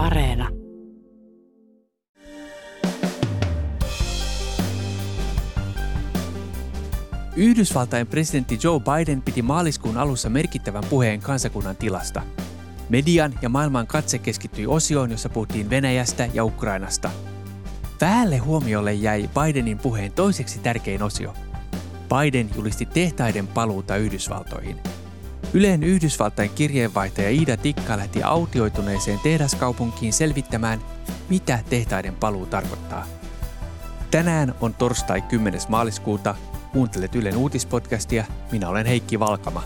Areena. Yhdysvaltain presidentti Joe Biden piti maaliskuun alussa merkittävän puheen kansakunnan tilasta. Median ja maailman katse keskittyi osioon, jossa puhuttiin Venäjästä ja Ukrainasta. Vähälle huomiolle jäi Bidenin puheen toiseksi tärkein osio. Biden julisti tehtaiden paluuta Yhdysvaltoihin – Yleen Yhdysvaltain kirjeenvaihtaja Iida Tikka lähti autioituneeseen tehdaskaupunkiin selvittämään, mitä tehtaiden paluu tarkoittaa. Tänään on torstai 10. maaliskuuta. Kuuntelet Ylen uutispodcastia. Minä olen Heikki Valkama.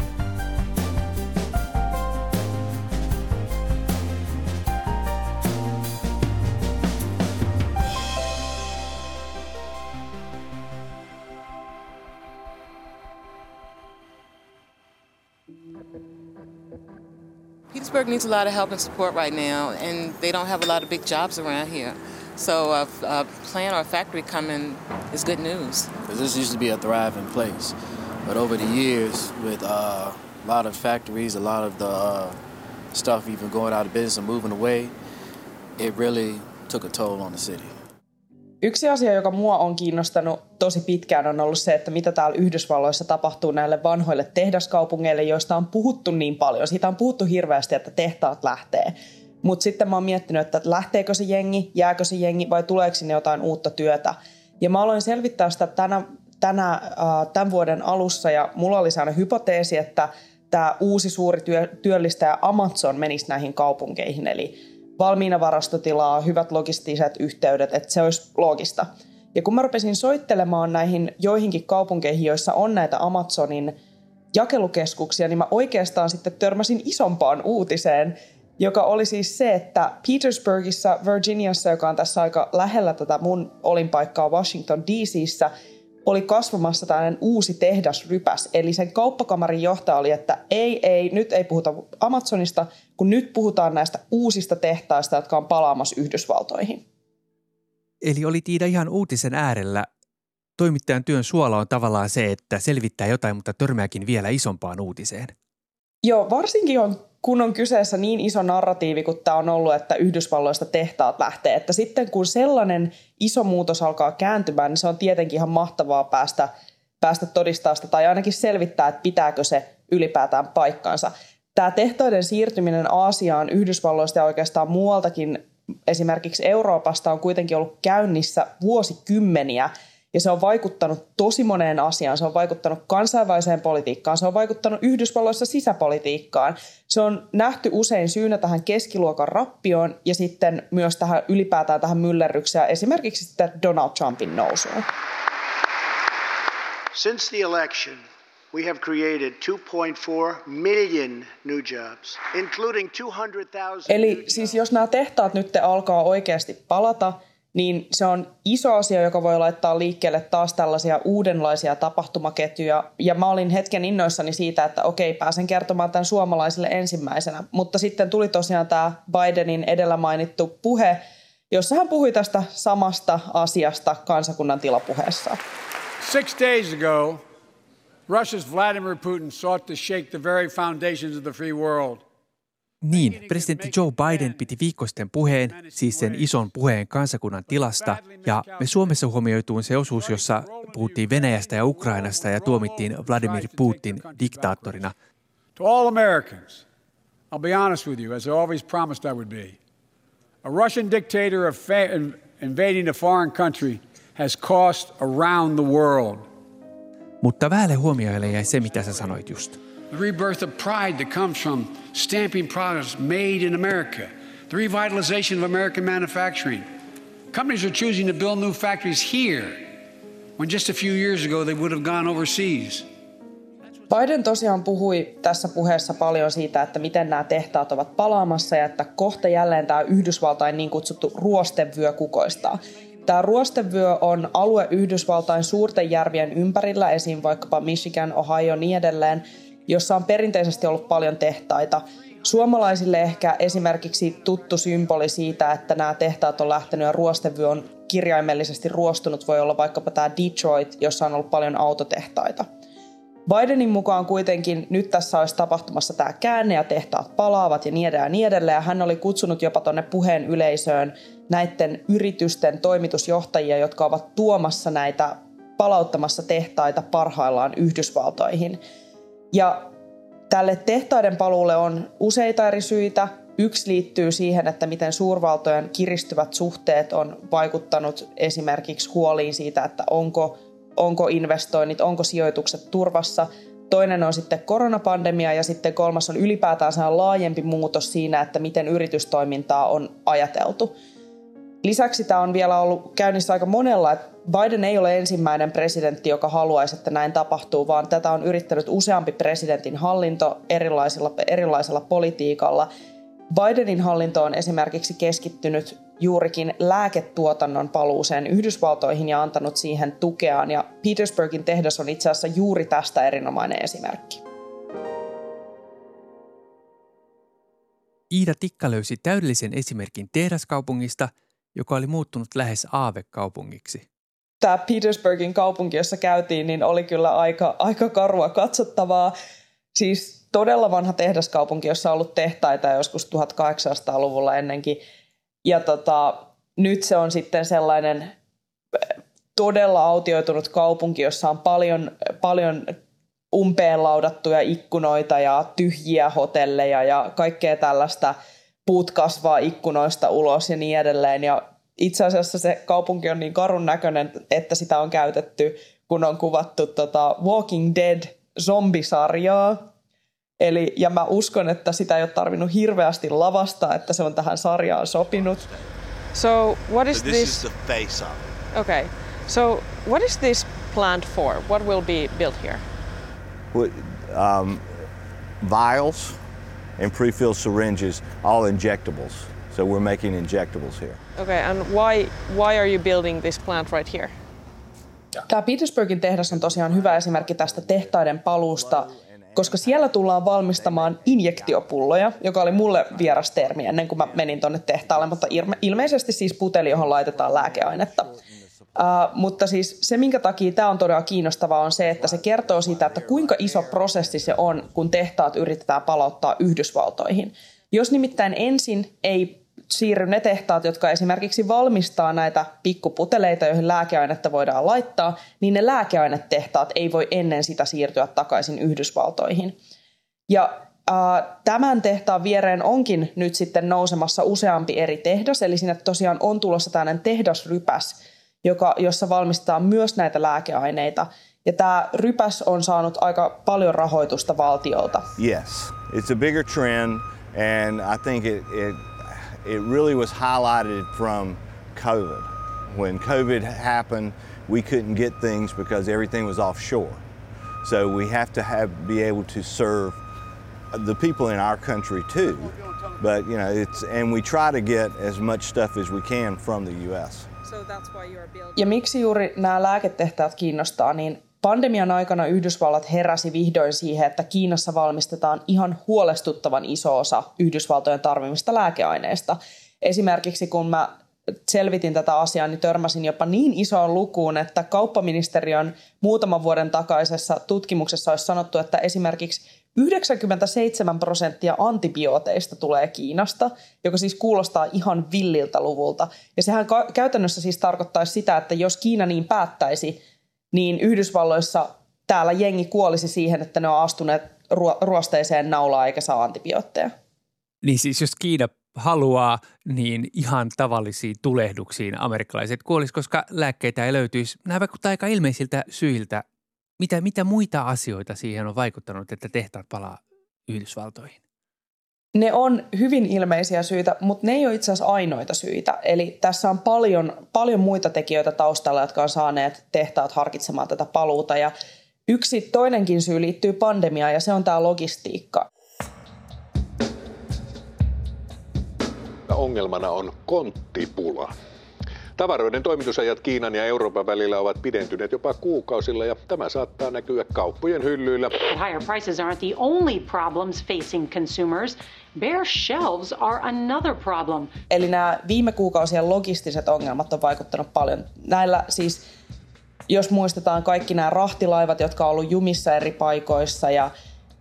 Needs a lot of help and support right now, and they don't have a lot of big jobs around here. So a, a plant or a factory coming is good news. Cause This used to be a thriving place, but over the years, with uh, a lot of factories, a lot of the uh, stuff even going out of business and moving away, it really took a toll on the city. Yksi asia, joka mua on kiinnostanut tosi pitkään, on ollut se, että mitä täällä Yhdysvalloissa tapahtuu näille vanhoille tehdaskaupungeille, joista on puhuttu niin paljon. Siitä on puhuttu hirveästi, että tehtaat lähtee. Mutta sitten mä oon miettinyt, että lähteekö se jengi, jääkö se jengi vai tuleeko sinne jotain uutta työtä. Ja mä aloin selvittää sitä tänä, tänä, tämän vuoden alussa ja mulla oli sellainen hypoteesi, että tämä uusi suuri työ, työllistäjä Amazon menisi näihin kaupunkeihin. Eli valmiina varastotilaa, hyvät logistiset yhteydet, että se olisi loogista. Ja kun mä rupesin soittelemaan näihin joihinkin kaupunkeihin, joissa on näitä Amazonin jakelukeskuksia, niin mä oikeastaan sitten törmäsin isompaan uutiseen, joka oli siis se, että Petersburgissa, Virginiassa, joka on tässä aika lähellä tätä mun olinpaikkaa Washington DCissä, oli kasvamassa tällainen uusi tehdasrypäs. Eli sen kauppakamarin johtaja oli, että ei, ei, nyt ei puhuta Amazonista, kun nyt puhutaan näistä uusista tehtaista, jotka on palaamassa Yhdysvaltoihin. Eli oli Tiida ihan uutisen äärellä. Toimittajan työn suola on tavallaan se, että selvittää jotain, mutta törmääkin vielä isompaan uutiseen. Joo, varsinkin on, kun on kyseessä niin iso narratiivi kuin tämä on ollut, että Yhdysvalloista tehtaat lähtee. Että sitten kun sellainen iso muutos alkaa kääntymään, niin se on tietenkin ihan mahtavaa päästä, päästä todistaa sitä tai ainakin selvittää, että pitääkö se ylipäätään paikkaansa. Tämä tehtaiden siirtyminen Aasiaan Yhdysvalloista ja oikeastaan muualtakin, esimerkiksi Euroopasta, on kuitenkin ollut käynnissä vuosikymmeniä – ja se on vaikuttanut tosi moneen asiaan. Se on vaikuttanut kansainväliseen politiikkaan, se on vaikuttanut Yhdysvalloissa sisäpolitiikkaan. Se on nähty usein syynä tähän keskiluokan rappioon ja sitten myös tähän ylipäätään tähän myllerrykseen, esimerkiksi sitten Donald Trumpin nousuun. Since the election, we have created 2.4 million new jobs, including 200,000 Eli siis jos nämä tehtaat nyt alkaa oikeasti palata – niin se on iso asia, joka voi laittaa liikkeelle taas tällaisia uudenlaisia tapahtumaketjuja. Ja mä olin hetken innoissani siitä, että okei, pääsen kertomaan tämän suomalaisille ensimmäisenä. Mutta sitten tuli tosiaan tämä Bidenin edellä mainittu puhe, jossa hän puhui tästä samasta asiasta kansakunnan tilapuheessa. Six days ago, Russia's Vladimir Putin sought to shake the very foundations of the free world – niin, presidentti Joe Biden piti viikkoisten puheen, siis sen ison puheen kansakunnan tilasta, ja me Suomessa huomioituun se osuus, jossa puhuttiin Venäjästä ja Ukrainasta ja tuomittiin Vladimir Putin diktaattorina. To all Americans, I'll be honest with you, as I always promised I would be. A Russian dictator of invading a foreign country has cost around the world. Mutta vähälle huomioille jäi se, mitä sä sanoit just. The rebirth of pride that comes from stamping products made in America, the revitalization of American manufacturing. Companies are choosing to build new factories here when just a few years ago they would have gone overseas. Biden tosiaan puhui tässä puheessa paljon siitä, että miten nämä tehtaat ovat palaamassa ja että kohta jälleen tämä Yhdysvaltain niin kutsuttu ruostevyö kukoistaa. Tämä ruostevyö on alue Yhdysvaltain suurten järvien ympärillä, esim. vaikkapa Michigan, Ohio ja niin edelleen, jossa on perinteisesti ollut paljon tehtaita. Suomalaisille ehkä esimerkiksi tuttu symboli siitä, että nämä tehtaat on lähtenyt ja ruostevyö on kirjaimellisesti ruostunut, voi olla vaikkapa tämä Detroit, jossa on ollut paljon autotehtaita. Bidenin mukaan kuitenkin nyt tässä olisi tapahtumassa tämä käänne ja tehtaat palaavat ja niin edelleen ja niin edelleen. Hän oli kutsunut jopa tuonne puheen yleisöön näiden yritysten toimitusjohtajia, jotka ovat tuomassa näitä palauttamassa tehtaita parhaillaan Yhdysvaltoihin. Ja tälle tehtaiden paluulle on useita eri syitä. Yksi liittyy siihen, että miten suurvaltojen kiristyvät suhteet on vaikuttanut esimerkiksi huoliin siitä, että onko, onko investoinnit, onko sijoitukset turvassa. Toinen on sitten koronapandemia ja sitten kolmas on ylipäätään laajempi muutos siinä, että miten yritystoimintaa on ajateltu. Lisäksi tämä on vielä ollut käynnissä aika monella, että Biden ei ole ensimmäinen presidentti, joka haluaisi, että näin tapahtuu, vaan tätä on yrittänyt useampi presidentin hallinto erilaisella, erilaisella politiikalla. Bidenin hallinto on esimerkiksi keskittynyt juurikin lääketuotannon paluuseen Yhdysvaltoihin ja antanut siihen tukeaan. Ja Petersburgin tehdas on itse asiassa juuri tästä erinomainen esimerkki. Iida Tikka löysi täydellisen esimerkin tehdaskaupungista, joka oli muuttunut lähes aavekaupungiksi tämä Petersburgin kaupunki, jossa käytiin, niin oli kyllä aika, aika karua katsottavaa. Siis todella vanha tehdaskaupunki, jossa on ollut tehtaita joskus 1800-luvulla ennenkin. Ja tota, nyt se on sitten sellainen eh, todella autioitunut kaupunki, jossa on paljon, paljon umpeen laudattuja ikkunoita ja tyhjiä hotelleja ja kaikkea tällaista. Puut kasvaa ikkunoista ulos ja niin edelleen. Ja itse asiassa se kaupunki on niin karun näköinen, että sitä on käytetty, kun on kuvattu tota Walking Dead zombisarjaa. Eli, ja mä uskon, että sitä ei ole tarvinnut hirveästi lavastaa, että se on tähän sarjaan sopinut. So what is so this? this? is the face of. Okay. So what is this plant for? What will be built here? Um, vials and pre-filled syringes, all injectables. So we're making injectables here. Okay, and why why are you building this plant right here? Tämä Petersburgin tehdas on tosiaan hyvä esimerkki tästä tehtaiden paluusta, koska siellä tullaan valmistamaan injektiopulloja, joka oli mulle vieras termi ennen kuin mä menin tuonne tehtaalle, mutta ilmeisesti siis puteli, johon laitetaan lääkeainetta. Uh, mutta siis se, minkä takia tämä on todella kiinnostavaa, on se, että se kertoo siitä, että kuinka iso prosessi se on, kun tehtaat yritetään palauttaa Yhdysvaltoihin. Jos nimittäin ensin ei siirry ne tehtaat, jotka esimerkiksi valmistaa näitä pikkuputeleita, joihin lääkeainetta voidaan laittaa, niin ne lääkeainetehtaat ei voi ennen sitä siirtyä takaisin Yhdysvaltoihin. Ja äh, tämän tehtaan viereen onkin nyt sitten nousemassa useampi eri tehdas, eli sinne tosiaan on tulossa tällainen tehdasrypäs, joka, jossa valmistetaan myös näitä lääkeaineita. Ja tämä rypäs on saanut aika paljon rahoitusta valtiolta. Yes, it's a bigger trend and I think it, it it really was highlighted from COVID. When COVID happened, we couldn't get things because everything was offshore. So we have to have be able to serve the people in our country too. But you know, it's and we try to get as much stuff as we can from the US. Ja miksi juuri nämä lääketehtaat kiinnostaa, niin Pandemian aikana Yhdysvallat heräsi vihdoin siihen, että Kiinassa valmistetaan ihan huolestuttavan iso osa Yhdysvaltojen tarvimista lääkeaineista. Esimerkiksi kun mä selvitin tätä asiaa, niin törmäsin jopa niin isoon lukuun, että kauppaministeriön muutaman vuoden takaisessa tutkimuksessa olisi sanottu, että esimerkiksi 97 prosenttia antibiooteista tulee Kiinasta, joka siis kuulostaa ihan villiltä luvulta. Ja sehän käytännössä siis tarkoittaisi sitä, että jos Kiina niin päättäisi, niin Yhdysvalloissa täällä jengi kuolisi siihen, että ne on astuneet ruosteiseen naulaan eikä saa antibiootteja. Niin siis jos Kiina haluaa, niin ihan tavallisiin tulehduksiin amerikkalaiset kuolis, koska lääkkeitä ei löytyisi. Nämä vaikuttaa aika ilmeisiltä syiltä. Mitä, mitä muita asioita siihen on vaikuttanut, että tehtaat palaa Yhdysvaltoihin? Ne on hyvin ilmeisiä syitä, mutta ne ei ole itse asiassa ainoita syitä. Eli tässä on paljon, paljon muita tekijöitä taustalla, jotka on saaneet tehtaat harkitsemaan tätä paluuta. Ja yksi toinenkin syy liittyy pandemiaan ja se on tämä logistiikka. Ongelmana on konttipula. Tavaroiden toimitusajat Kiinan ja Euroopan välillä ovat pidentyneet jopa kuukausilla ja tämä saattaa näkyä kauppojen hyllyillä. Higher prices aren't the only problems facing consumers. Bare shelves are another problem. Eli nämä viime kuukausien logistiset ongelmat on vaikuttanut paljon. Näillä siis jos muistetaan kaikki nämä rahtilaivat, jotka on ollut jumissa eri paikoissa ja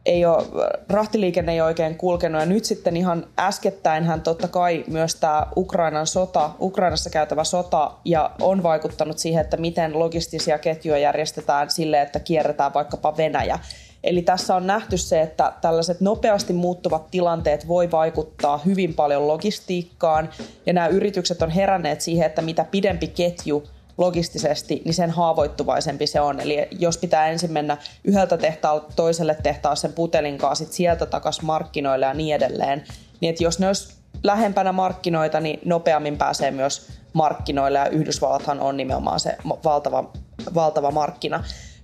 ei ole, rahtiliikenne ei ole oikein kulkenut. Ja nyt sitten ihan äskettäinhän totta kai myös tämä Ukrainan sota, Ukrainassa käytävä sota ja on vaikuttanut siihen, että miten logistisia ketjuja järjestetään sille, että kierretään vaikkapa Venäjä. Eli tässä on nähty se, että tällaiset nopeasti muuttuvat tilanteet voi vaikuttaa hyvin paljon logistiikkaan ja nämä yritykset on heränneet siihen, että mitä pidempi ketju logistisesti, niin sen haavoittuvaisempi se on. Eli jos pitää ensin mennä yhdeltä tehtaalta toiselle tehtaa sen putelin kanssa, sit sieltä takaisin markkinoille ja niin edelleen, niin että jos ne olisi lähempänä markkinoita, niin nopeammin pääsee myös markkinoille ja Yhdysvallathan on nimenomaan se valtava, valtava markkina.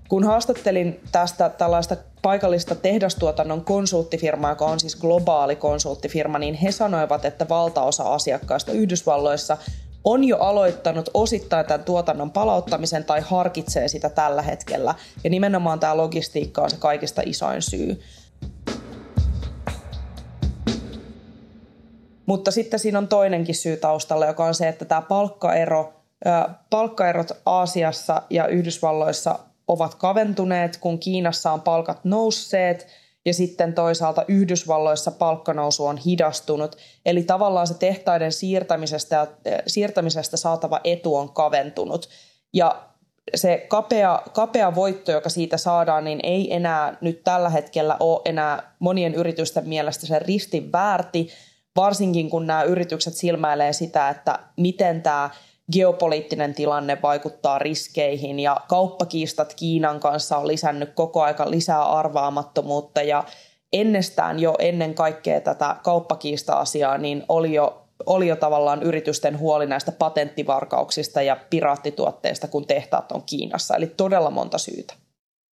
Kun haastattelin tästä tällaista paikallista tehdastuotannon konsulttifirmaa, joka on siis globaali konsulttifirma, niin he sanoivat, että valtaosa asiakkaista Yhdysvalloissa on jo aloittanut osittain tämän tuotannon palauttamisen tai harkitsee sitä tällä hetkellä. Ja nimenomaan tämä logistiikka on se kaikista isoin syy. Mutta sitten siinä on toinenkin syy taustalla, joka on se, että tämä palkkaero, palkkaerot Aasiassa ja Yhdysvalloissa ovat kaventuneet, kun Kiinassa on palkat nousseet – ja sitten toisaalta Yhdysvalloissa palkkanousu on hidastunut. Eli tavallaan se tehtaiden siirtämisestä, siirtämisestä saatava etu on kaventunut. Ja se kapea, kapea voitto, joka siitä saadaan, niin ei enää nyt tällä hetkellä ole enää monien yritysten mielestä se ristin väärti, varsinkin kun nämä yritykset silmäilee sitä, että miten tämä geopoliittinen tilanne vaikuttaa riskeihin ja kauppakiistat Kiinan kanssa on lisännyt koko aika lisää arvaamattomuutta ja ennestään jo ennen kaikkea tätä kauppakiista-asiaa niin oli jo, oli jo tavallaan yritysten huoli näistä patenttivarkauksista ja piraattituotteista, kun tehtaat on Kiinassa. Eli todella monta syytä.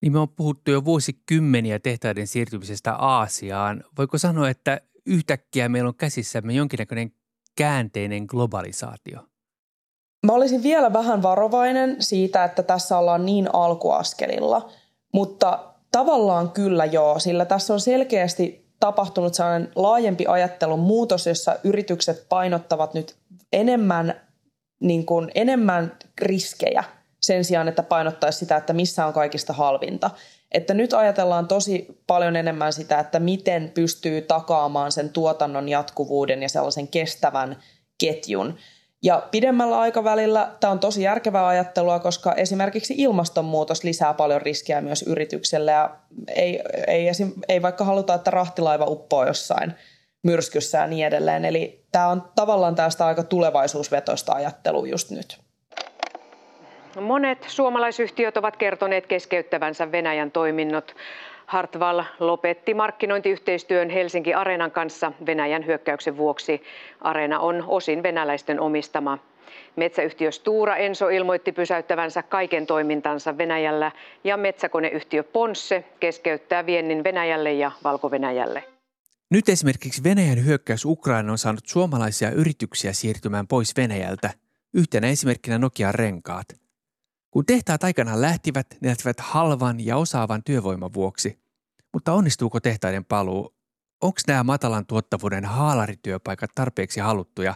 Niin me on puhuttu jo vuosikymmeniä tehtaiden siirtymisestä Aasiaan. Voiko sanoa, että yhtäkkiä meillä on käsissämme jonkinnäköinen käänteinen globalisaatio? Mä olisin vielä vähän varovainen siitä, että tässä ollaan niin alkuaskelilla, mutta tavallaan kyllä joo, sillä tässä on selkeästi tapahtunut sellainen laajempi ajattelun muutos, jossa yritykset painottavat nyt enemmän, niin kuin, enemmän riskejä sen sijaan, että painottaisi sitä, että missä on kaikista halvinta. Että nyt ajatellaan tosi paljon enemmän sitä, että miten pystyy takaamaan sen tuotannon jatkuvuuden ja sellaisen kestävän ketjun. Ja pidemmällä aikavälillä tämä on tosi järkevää ajattelua, koska esimerkiksi ilmastonmuutos lisää paljon riskiä myös yritykselle ja ei, ei, esim, ei vaikka haluta, että rahtilaiva uppoo jossain myrskyssä ja niin edelleen. Eli tämä on tavallaan tästä aika tulevaisuusvetoista ajattelua just nyt. Monet suomalaisyhtiöt ovat kertoneet keskeyttävänsä Venäjän toiminnot. Hartwall lopetti markkinointiyhteistyön Helsinki Areenan kanssa Venäjän hyökkäyksen vuoksi. Areena on osin venäläisten omistama. Metsäyhtiö Stura Enso ilmoitti pysäyttävänsä kaiken toimintansa Venäjällä ja metsäkoneyhtiö Ponsse keskeyttää viennin Venäjälle ja Valko-Venäjälle. Nyt esimerkiksi Venäjän hyökkäys Ukraina on saanut suomalaisia yrityksiä siirtymään pois Venäjältä. Yhtenä esimerkkinä Nokian renkaat – kun tehtaat aikanaan lähtivät, ne lähtivät halvan ja osaavan työvoiman vuoksi. Mutta onnistuuko tehtaiden paluu? Onko nämä matalan tuottavuuden haalarityöpaikat tarpeeksi haluttuja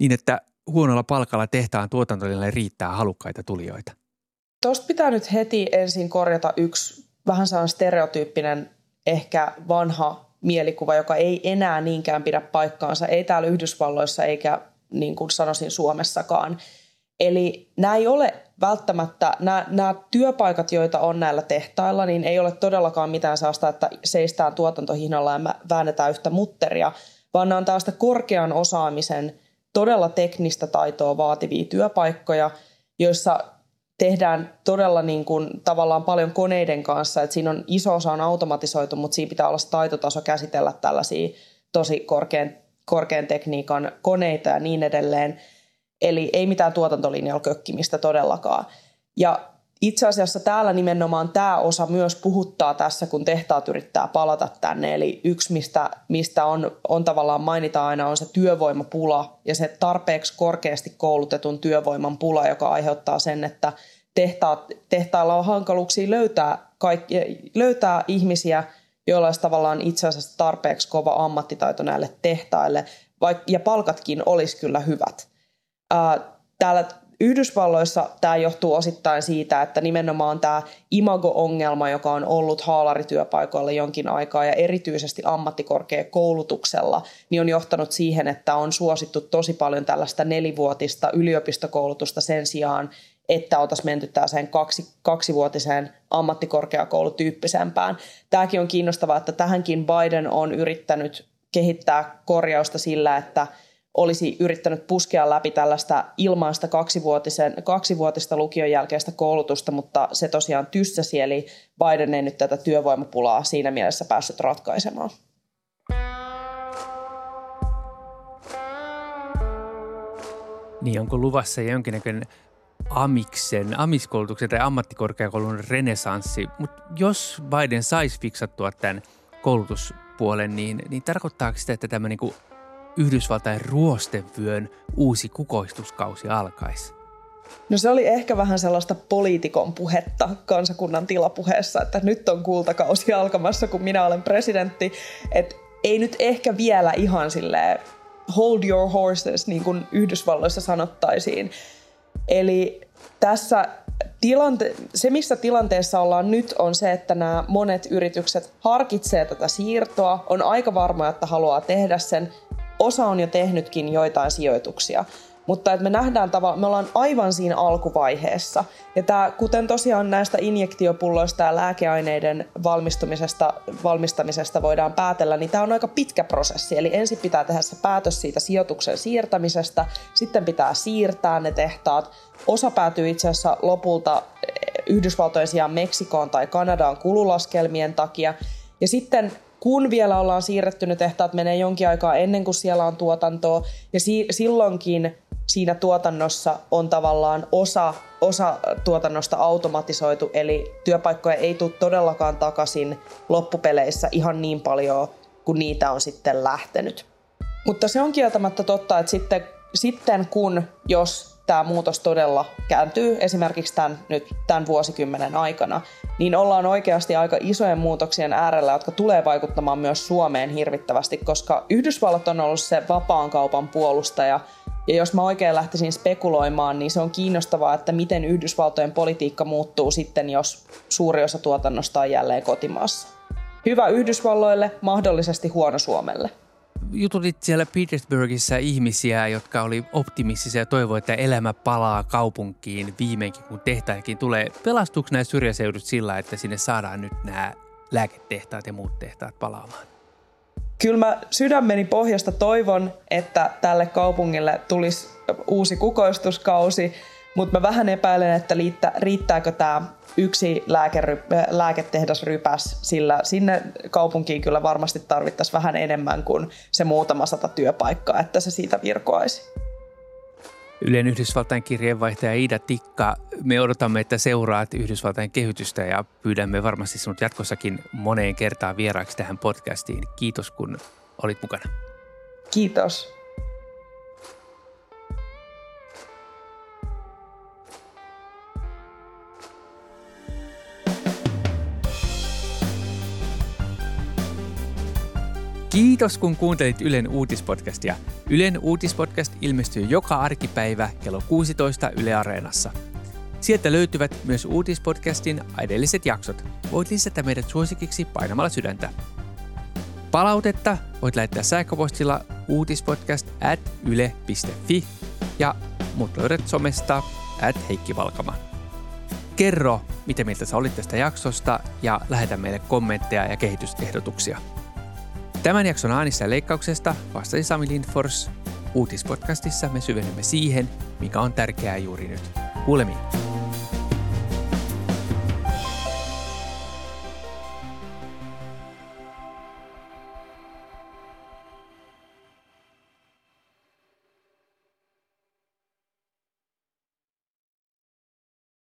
niin, että huonolla palkalla tehtaan tuotantolinjalle riittää halukkaita tulijoita? Tuosta pitää nyt heti ensin korjata yksi vähän sellainen stereotyyppinen, ehkä vanha mielikuva, joka ei enää niinkään pidä paikkaansa, ei täällä Yhdysvalloissa eikä niin kuin sanoisin Suomessakaan. Eli nämä ei ole välttämättä, nämä, nämä työpaikat, joita on näillä tehtailla, niin ei ole todellakaan mitään sellaista, että seistään tuotantohinnalla ja väännetään yhtä mutteria, vaan nämä on tällaista korkean osaamisen, todella teknistä taitoa vaativia työpaikkoja, joissa tehdään todella niin kuin, tavallaan paljon koneiden kanssa, että siinä on iso osa on automatisoitu, mutta siinä pitää olla taitotaso käsitellä tällaisia tosi korkean, korkean tekniikan koneita ja niin edelleen – Eli ei mitään tuotantolinjalla kökkimistä todellakaan. Ja itse asiassa täällä nimenomaan tämä osa myös puhuttaa tässä, kun tehtaat yrittää palata tänne. Eli yksi, mistä, mistä on, on tavallaan mainitaan aina, on se työvoimapula ja se tarpeeksi korkeasti koulutetun työvoiman pula, joka aiheuttaa sen, että tehtaat, tehtailla on hankaluuksia löytää, kaikki, löytää ihmisiä, joilla olisi tavallaan itse asiassa tarpeeksi kova ammattitaito näille tehtaille, vaik- ja palkatkin olisi kyllä hyvät täällä Yhdysvalloissa tämä johtuu osittain siitä, että nimenomaan tämä imago-ongelma, joka on ollut haalarityöpaikoilla jonkin aikaa ja erityisesti ammattikorkeakoulutuksella, niin on johtanut siihen, että on suosittu tosi paljon tällaista nelivuotista yliopistokoulutusta sen sijaan, että oltaisiin menty tällaiseen kaksi, kaksivuotiseen ammattikorkeakoulutyyppisempään. Tämäkin on kiinnostavaa, että tähänkin Biden on yrittänyt kehittää korjausta sillä, että olisi yrittänyt puskea läpi tällaista ilmaista kaksivuotisen, kaksivuotista lukion jälkeistä koulutusta, mutta se tosiaan tyssäsi, eli Biden ei nyt tätä työvoimapulaa siinä mielessä päässyt ratkaisemaan. Niin, onko luvassa jonkinnäköinen amiksen, amiskoulutuksen tai ammattikorkeakoulun renesanssi, mutta jos Biden saisi fiksattua tämän koulutuspuolen, niin, niin tarkoittaako sitä, että tämä niin Yhdysvaltain ruostevyön uusi kukoistuskausi alkaisi? No se oli ehkä vähän sellaista poliitikon puhetta kansakunnan tilapuheessa, että nyt on kultakausi alkamassa, kun minä olen presidentti. Että ei nyt ehkä vielä ihan sille hold your horses, niin kuin Yhdysvalloissa sanottaisiin. Eli tässä tilante- se, missä tilanteessa ollaan nyt, on se, että nämä monet yritykset harkitsee tätä siirtoa, on aika varma, että haluaa tehdä sen. Osa on jo tehnytkin joitain sijoituksia. Mutta että me nähdään tavallaan, me ollaan aivan siinä alkuvaiheessa. Ja tämä, kuten tosiaan näistä injektiopulloista ja lääkeaineiden valmistumisesta, valmistamisesta voidaan päätellä, niin tämä on aika pitkä prosessi. Eli ensin pitää tehdä se päätös siitä sijoituksen siirtämisestä, sitten pitää siirtää ne tehtaat. Osa päätyy itse asiassa lopulta eh, Yhdysvaltojen sijaan Meksikoon tai Kanadaan kululaskelmien takia. Ja sitten kun vielä ollaan siirretty ne tehtaat, menee jonkin aikaa ennen kuin siellä on tuotantoa. Ja si- silloinkin siinä tuotannossa on tavallaan osa, osa tuotannosta automatisoitu, eli työpaikkoja ei tule todellakaan takaisin loppupeleissä ihan niin paljon kuin niitä on sitten lähtenyt. Mutta se on kieltämättä totta, että sitten, sitten kun, jos tämä muutos todella kääntyy esimerkiksi tämän, nyt tämän vuosikymmenen aikana, niin ollaan oikeasti aika isojen muutoksien äärellä, jotka tulee vaikuttamaan myös Suomeen hirvittävästi, koska Yhdysvallat on ollut se vapaan kaupan puolustaja – ja jos mä oikein lähtisin spekuloimaan, niin se on kiinnostavaa, että miten Yhdysvaltojen politiikka muuttuu sitten, jos suuri osa tuotannosta on jälleen kotimaassa. Hyvä Yhdysvalloille, mahdollisesti huono Suomelle. Jututit siellä Petersburgissa ihmisiä, jotka oli optimistisia ja toivoivat, että elämä palaa kaupunkiin viimeinkin, kun tehtäjäkin tulee. Pelastuuko nämä syrjäseudut sillä, että sinne saadaan nyt nämä lääketehtaat ja muut tehtaat palaamaan? kyllä mä sydämeni pohjasta toivon, että tälle kaupungille tulisi uusi kukoistuskausi, mutta mä vähän epäilen, että liittä, riittääkö tämä yksi lääkery, lääketehdasrypäs, sillä sinne kaupunkiin kyllä varmasti tarvittaisiin vähän enemmän kuin se muutama sata työpaikkaa, että se siitä virkoaisi. Ylen Yhdysvaltain kirjeenvaihtaja Iida Tikka, me odotamme, että seuraat Yhdysvaltain kehitystä ja pyydämme varmasti sinut jatkossakin moneen kertaan vieraaksi tähän podcastiin. Kiitos kun olit mukana. Kiitos. Kiitos kun kuuntelit Ylen uutispodcastia. Ylen uutispodcast ilmestyy joka arkipäivä kello 16 Yle Areenassa. Sieltä löytyvät myös uutispodcastin edelliset jaksot. Voit lisätä meidät suosikiksi painamalla sydäntä. Palautetta voit lähettää sähköpostilla uutispodcast at yle.fi ja mut löydät somesta at Heikki Valkama. Kerro, mitä mieltä sä olit tästä jaksosta ja lähetä meille kommentteja ja kehitysehdotuksia. Tämän jakson äänistä leikkauksesta vastasi Sami Lindfors. Uutispodcastissa me syvennymme siihen, mikä on tärkeää juuri nyt. Kuulemiin.